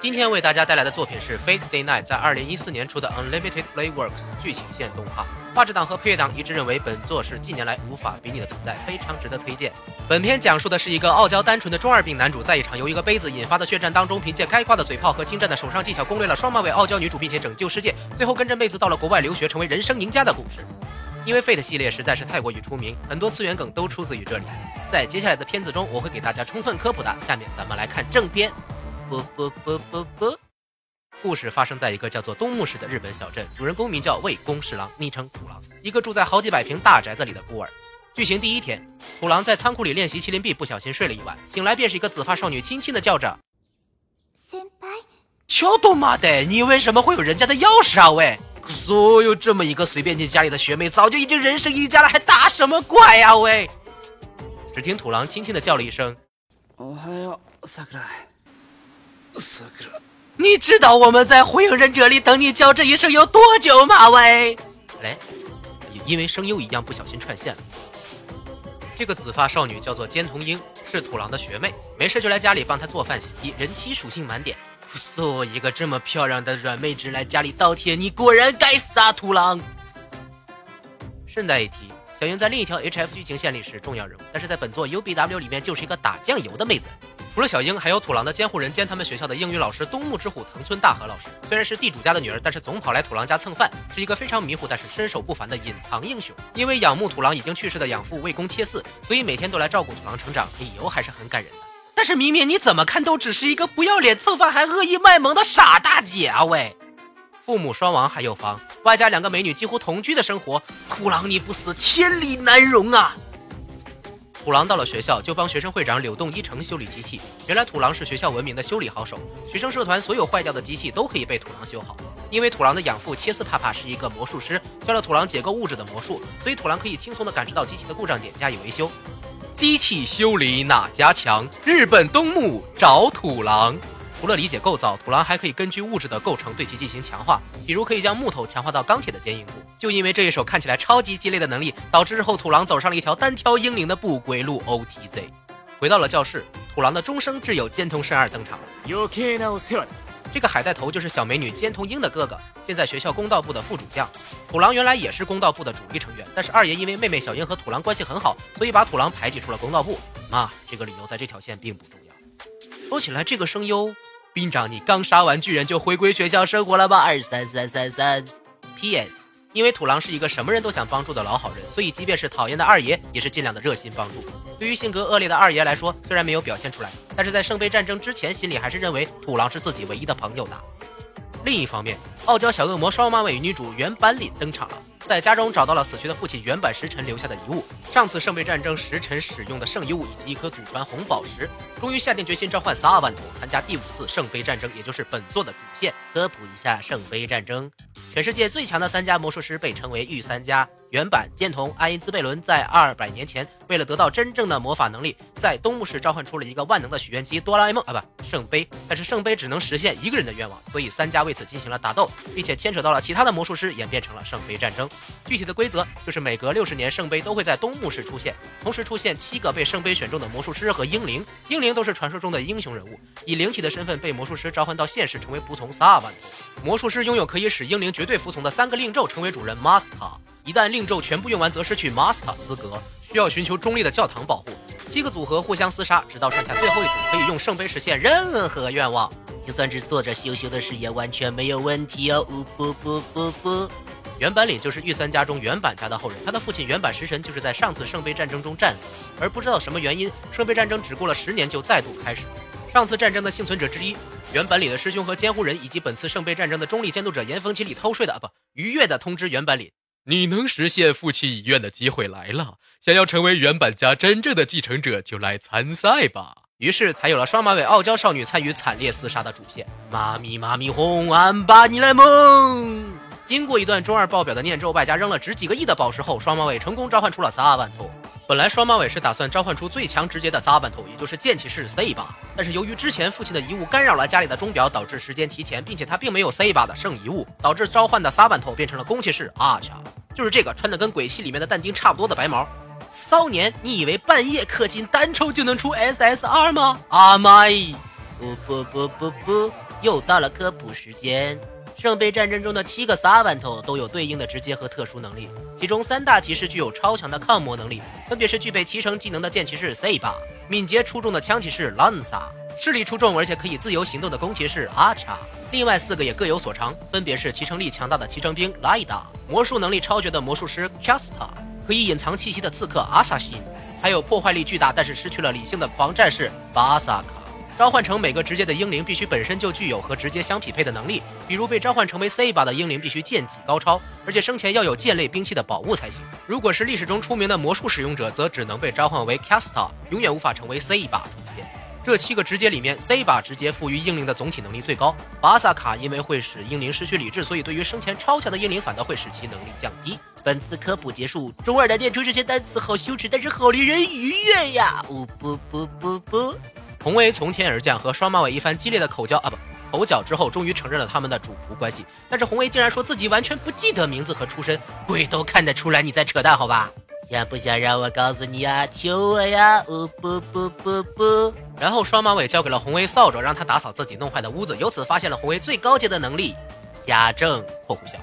今天为大家带来的作品是 Fate Stay Night 在二零一四年出的 Unlimited Playworks 剧情线动画，画质党和配乐党一致认为本作是近年来无法比拟的存在，非常值得推荐。本片讲述的是一个傲娇单纯的中二病男主，在一场由一个杯子引发的血战当中，凭借开挂的嘴炮和精湛的手上技巧，攻略了双马尾傲娇女主，并且拯救世界，最后跟着妹子到了国外留学，成为人生赢家的故事。因为 Fate 系列实在是太过于出名，很多次元梗都出自于这里。在接下来的片子中，我会给大家充分科普的。下面咱们来看正片。不不不不不。故事发生在一个叫做东木市的日本小镇，主人公名叫魏公侍郎，昵称土狼，一个住在好几百平大宅子里的孤儿。剧情第一天，土狼在仓库里练习麒麟臂，不小心睡了一晚，醒来便是一个紫发少女轻轻的叫着：“先輩。”乔多妈的，你为什么会有人家的钥匙啊？喂，所有这么一个随便进家里的学妹，早就已经人生赢家了，还打什么怪呀？喂！只听土狼轻轻的叫了一声：“おはよう、桜井。 桜。你知道我们在火影忍者里等你叫这一声有多久吗？喂，来，因为声优一样不小心串线了。这个紫发少女叫做尖童樱，是土狼的学妹，没事就来家里帮她做饭洗衣，人妻属性满点。嗖，一个这么漂亮的软妹纸来家里倒贴，你果然该死啊，土狼！顺带一提，小樱在另一条 HF 剧情线里是重要人物，但是在本作 UBW 里面就是一个打酱油的妹子。除了小樱，还有土狼的监护人兼他们学校的英语老师东木之虎藤村大和老师。虽然是地主家的女儿，但是总跑来土狼家蹭饭，是一个非常迷糊但是身手不凡的隐藏英雄。因为仰慕土狼已经去世的养父魏公切嗣，所以每天都来照顾土狼成长，理由还是很感人的。但是明明你怎么看都只是一个不要脸蹭饭还恶意卖萌的傻大姐啊！喂，父母双亡还有房，外加两个美女几乎同居的生活，土狼你不死天理难容啊！土狼到了学校，就帮学生会长柳洞一成修理机器。原来土狼是学校闻名的修理好手，学生社团所有坏掉的机器都可以被土狼修好。因为土狼的养父切斯帕帕是一个魔术师，教了土狼解构物质的魔术，所以土狼可以轻松的感知到机器的故障点，加以维修。机器修理哪家强？日本东木找土狼。除了理解构造，土狼还可以根据物质的构成对其进行强化，比如可以将木头强化到钢铁的坚硬度。就因为这一手看起来超级鸡肋的能力，导致日后土狼走上了一条单挑英灵的不归路。OTZ，回到了教室，土狼的终生挚友尖童慎二登场。这个海带头就是小美女尖童樱的哥哥，现在学校公道部的副主将。土狼原来也是公道部的主力成员，但是二爷因为妹妹小樱和土狼关系很好，所以把土狼排挤出了公道部。妈，这个理由在这条线并不重要。说起来，这个声优。兵长，你刚杀完巨人就回归学校生活了吧？二三三三三。P.S. 因为土狼是一个什么人都想帮助的老好人，所以即便是讨厌的二爷，也是尽量的热心帮助。对于性格恶劣的二爷来说，虽然没有表现出来，但是在圣杯战争之前，心里还是认为土狼是自己唯一的朋友的。另一方面，傲娇小恶魔双马尾女主原坂凛登场了。在家中找到了死去的父亲原版石臣留下的遗物，上次圣杯战争石臣使用的圣遗物以及一颗祖传红宝石，终于下定决心召唤萨尔万图参加第五次圣杯战争，也就是本作的主线。科普一下圣杯战争，全世界最强的三家魔术师被称为御三家。原版剑童阿因兹贝伦在二百年前，为了得到真正的魔法能力，在东木市召唤出了一个万能的许愿机哆啦 A 梦啊，不圣杯。但是圣杯只能实现一个人的愿望，所以三家为此进行了打斗，并且牵扯到了其他的魔术师，演变成了圣杯战争。具体的规则就是每隔六十年，圣杯都会在东木市出现，同时出现七个被圣杯选中的魔术师和英灵，英灵都是传说中的英雄人物，以灵体的身份被魔术师召唤到现实，成为仆从萨尔万。魔术师拥有可以使英灵绝对服从的三个令咒，成为主人 Master。一旦令咒全部用完，则失去 Master 资格，需要寻求中立的教堂保护。七个组合互相厮杀，直到剩下最后一组，可以用圣杯实现任何愿望。就算是做着羞羞的事，也完全没有问题哦。呜不不不不，原版里就是御三家中原版家的后人，他的父亲原版食神就是在上次圣杯战争中战死，而不知道什么原因，圣杯战争只过了十年就再度开始。上次战争的幸存者之一，原版里的师兄和监护人，以及本次圣杯战争的中立监督者岩峰启里偷税的啊不愉悦的通知原版里。你能实现父亲遗愿的机会来了，想要成为原版家真正的继承者，就来参赛吧。于是才有了双马尾傲娇少女参与惨烈厮杀的主线。妈咪妈咪红，俺把你来蒙。经过一段中二爆表的念咒，外加扔了值几个亿的宝石后，双马尾成功召唤出了萨万托。本来双马尾是打算召唤出最强直接的萨万头，也就是剑骑士 C 把，但是由于之前父亲的遗物干扰了家里的钟表，导致时间提前，并且他并没有 C 把的圣遗物，导致召唤的萨万头变成了弓骑士阿乔，就是这个穿的跟鬼泣里面的但丁差不多的白毛骚年。你以为半夜氪金单抽就能出 SSR 吗？阿麦，不不不不不。又到了科普时间。圣杯战争中的七个萨万头都有对应的直接和特殊能力，其中三大骑士具有超强的抗魔能力，分别是具备骑乘技能的剑骑士 C 巴，敏捷出众的枪骑士 Lanza，视力出众而且可以自由行动的弓骑士阿查。另外四个也各有所长，分别是骑乘力强大的骑乘兵 Lida，魔术能力超绝的魔术师 Casta，可以隐藏气息的刺客阿萨辛，还有破坏力巨大但是失去了理性的狂战士巴萨卡。召唤成每个直接的英灵必须本身就具有和直接相匹配的能力，比如被召唤成为 C 把的英灵必须剑技高超，而且生前要有剑类兵器的宝物才行。如果是历史中出名的魔术使用者，则只能被召唤为 Casta，永远无法成为 C 把出现。这七个直接里面，C 把直接赋予英灵的总体能力最高。巴萨卡因为会使英灵失去理智，所以对于生前超强的英灵反倒会使其能力降低。本次科普结束，中二的念出这些单词好羞耻，但是好令人愉悦呀！呜不不不不。红威从天而降，和双马尾一番激烈的口交啊不口角之后，终于承认了他们的主仆关系。但是红威竟然说自己完全不记得名字和出身，鬼都看得出来你在扯淡，好吧？想不想让我告诉你啊？求我呀！呜不不不不。然后双马尾交给了红威扫帚，让他打扫自己弄坏的屋子，由此发现了红威最高阶的能力——家政（括弧小）。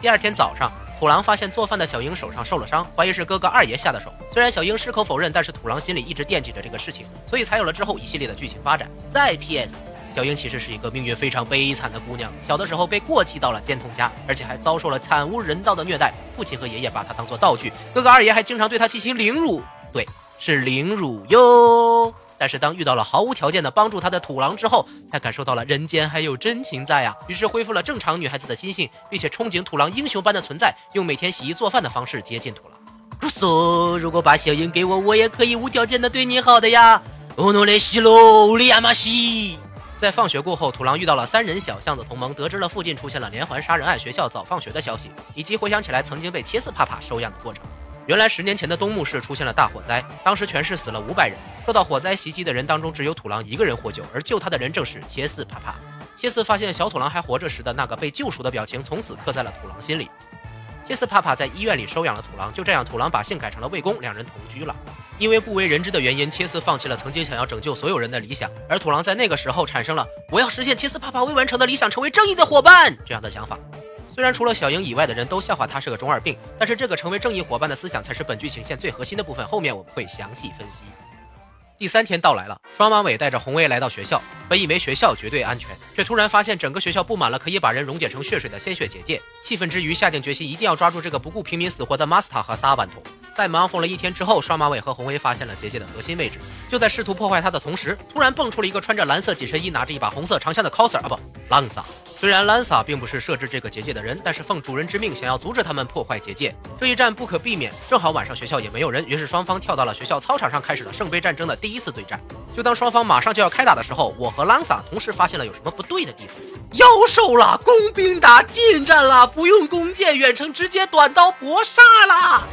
第二天早上。土狼发现做饭的小樱手上受了伤，怀疑是哥哥二爷下的手。虽然小樱矢口否认，但是土狼心里一直惦记着这个事情，所以才有了之后一系列的剧情发展。再 P.S. 小樱其实是一个命运非常悲惨的姑娘，小的时候被过继到了尖童家，而且还遭受了惨无人道的虐待。父亲和爷爷把她当做道具，哥哥二爷还经常对她进行凌辱，对，是凌辱哟。但是当遇到了毫无条件的帮助他的土狼之后，才感受到了人间还有真情在呀。于是恢复了正常女孩子的心性，并且憧憬土狼英雄般的存在，用每天洗衣做饭的方式接近土狼。如苏，如果把小樱给我，我也可以无条件的对你好的呀。欧诺雷西罗利亚马西。在放学过后，土狼遇到了三人小巷子同盟，得知了附近出现了连环杀人案、学校早放学的消息，以及回想起来曾经被切斯帕帕收养的过程。原来十年前的东木市出现了大火灾，当时全市死了五百人。受到火灾袭击的人当中，只有土狼一个人获救，而救他的人正是切斯帕帕。切斯发现小土狼还活着时的那个被救赎的表情，从此刻在了土狼心里。切斯帕帕在医院里收养了土狼，就这样，土狼把姓改成了卫宫，两人同居了。因为不为人知的原因，切斯放弃了曾经想要拯救所有人的理想，而土狼在那个时候产生了我要实现切斯帕帕未完成的理想，成为正义的伙伴这样的想法。虽然除了小樱以外的人都笑话他是个中二病，但是这个成为正义伙伴的思想才是本剧情线最核心的部分。后面我们会详细分析。第三天到来了，双马尾带着红薇来到学校，本以为学校绝对安全，却突然发现整个学校布满了可以把人溶解成血水的鲜血结界。气愤之余，下定决心一定要抓住这个不顾平民死活的 Master 和萨万头。在忙活了一天之后，双马尾和红威发现了结界的核心位置。就在试图破坏它的同时，突然蹦出了一个穿着蓝色紧身衣、拿着一把红色长枪的 coser 啊不，兰萨。虽然兰萨并不是设置这个结界的人，但是奉主人之命，想要阻止他们破坏结界。这一战不可避免，正好晚上学校也没有人，于是双方跳到了学校操场上，开始了圣杯战争的第一次对战。就当双方马上就要开打的时候，我和兰萨同时发现了有什么不对的地方。妖兽了，工兵打近战了，不用弓箭，远程直接短刀搏杀了。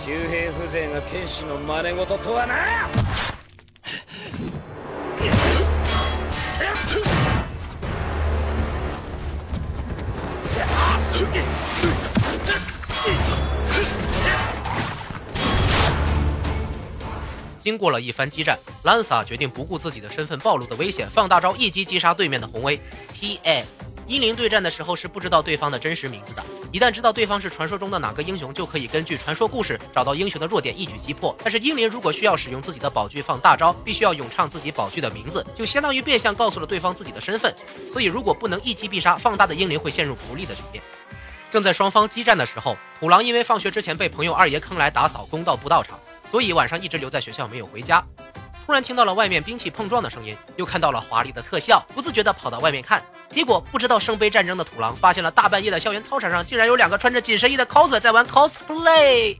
经过了一番激战，兰萨决定不顾自己的身份暴露的危险，放大招一击击杀对面的红威。P.S. 英灵对战的时候是不知道对方的真实名字的，一旦知道对方是传说中的哪个英雄，就可以根据传说故事找到英雄的弱点，一举击破。但是英灵如果需要使用自己的宝具放大招，必须要咏唱自己宝具的名字，就相当于变相告诉了对方自己的身份。所以如果不能一击必杀，放大的英灵会陷入不利的局面。正在双方激战的时候，土狼因为放学之前被朋友二爷坑来打扫，公道不到场。所以晚上一直留在学校没有回家，突然听到了外面兵器碰撞的声音，又看到了华丽的特效，不自觉地跑到外面看。结果不知道圣杯战争的土狼发现了大半夜的校园操场上竟然有两个穿着紧身衣的 coser 在玩 cosplay。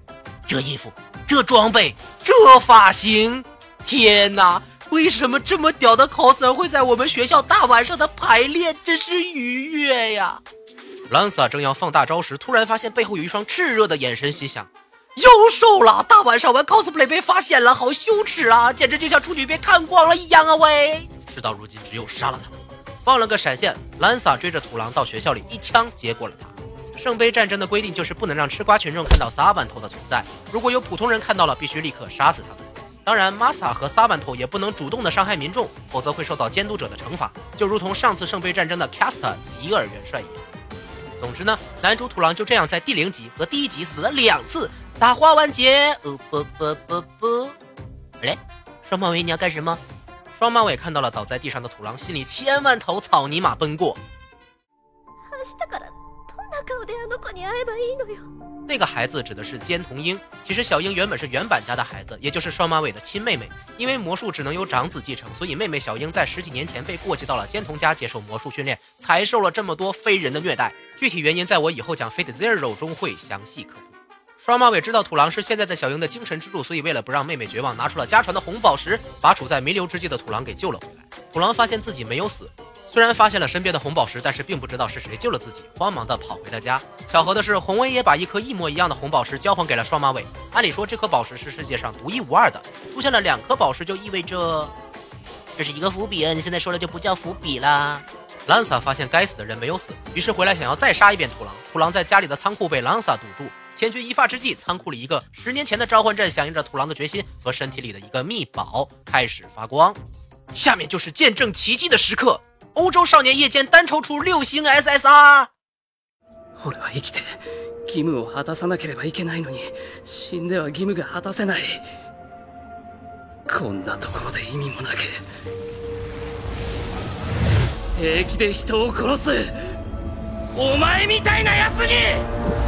这衣服，这装备，这发型，天哪！为什么这么屌的 coser 会在我们学校大晚上的排练？真是愉悦呀！兰萨正要放大招时，突然发现背后有一双炽热的眼神，心想。又瘦了！大晚上玩 cosplay 被发现了，好羞耻啊！简直就像处女被看光了一样啊！喂，事到如今，只有杀了他。放了个闪现，兰萨追着土狼到学校里，一枪接过了他。圣杯战争的规定就是不能让吃瓜群众看到撒万头的存在，如果有普通人看到了，必须立刻杀死他们。当然，玛萨和萨万头也不能主动的伤害民众，否则会受到监督者的惩罚，就如同上次圣杯战争的 Cast 吉尔元帅一样。总之呢，男主土狼就这样在第零集和第一集死了两次，撒花完结。呃不不不不，嘞，双马尾你要干什么？双马尾看到了倒在地上的土狼，心里千万头草泥马奔过。那个孩子指的是尖童鹰。其实小樱原本是原版家的孩子，也就是双马尾的亲妹妹。因为魔术只能由长子继承，所以妹妹小樱在十几年前被过继到了尖童家接受魔术训练，才受了这么多非人的虐待。具体原因在我以后讲《Fate Zero》中会详细科普。双马尾知道土狼是现在的小樱的精神支柱，所以为了不让妹妹绝望，拿出了家传的红宝石，把处在弥留之际的土狼给救了回来。土狼发现自己没有死。虽然发现了身边的红宝石，但是并不知道是谁救了自己，慌忙的跑回了家。巧合的是，红威也把一颗一模一样的红宝石交还给了双马尾。按理说，这颗宝石是世界上独一无二的，出现了两颗宝石就意味着这是一个伏笔。你现在说了就不叫伏笔啦。兰萨发现该死的人没有死，于是回来想要再杀一遍土狼。土狼在家里的仓库被兰萨堵住，千钧一发之际，仓库里一个十年前的召唤阵响应着土狼的决心，和身体里的一个秘宝开始发光。下面就是见证奇迹的时刻。欧洲少年夜间单抽出六星 SSR。俺は生きて義務を果たさなければいけないのに死んでは義務が果たせないこんなところで意味もなく平気で人を殺すお前みたいなやつに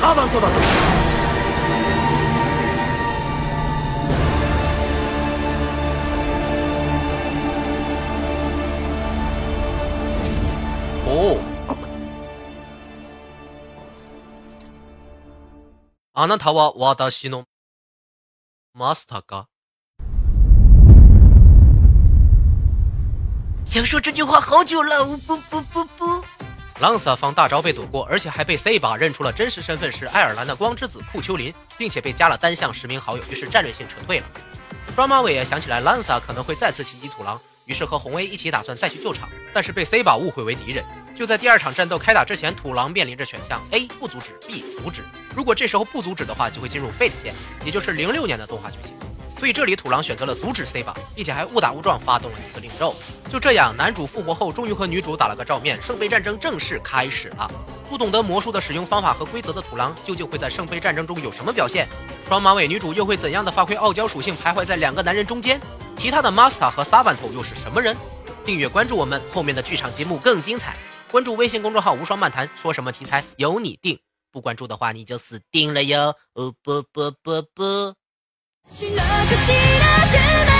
サーバントだとあなたは私のマスターか？想说这句话好久了，不不不不。朗萨方大招被躲过，而且还被 C 把认出了真实身份是爱尔兰的光之子库丘林，并且被加了单向实名好友，于是战略性撤退了。双马尾也想起来朗萨可能会再次袭击土狼。于是和红 A 一起打算再去救场，但是被 C 把误会为敌人。就在第二场战斗开打之前，土狼面临着选项：A 不阻止，B 阻止。如果这时候不阻止的话，就会进入 Fate 线，也就是零六年的动画剧情。所以这里土狼选择了阻止 C 把，并且还误打误撞发动了一次令咒。就这样，男主复活后终于和女主打了个照面，圣杯战争正式开始了。不懂得魔术的使用方法和规则的土狼，究竟会在圣杯战争中有什么表现？双马尾女主又会怎样的发挥傲娇属性，徘徊在两个男人中间？其他的 Master 和 Savant 又是什么人？订阅关注我们，后面的剧场节目更精彩。关注微信公众号“无双漫谈”，说什么题材由你定。不关注的话，你就死定了哟！哦不不不不。白く白く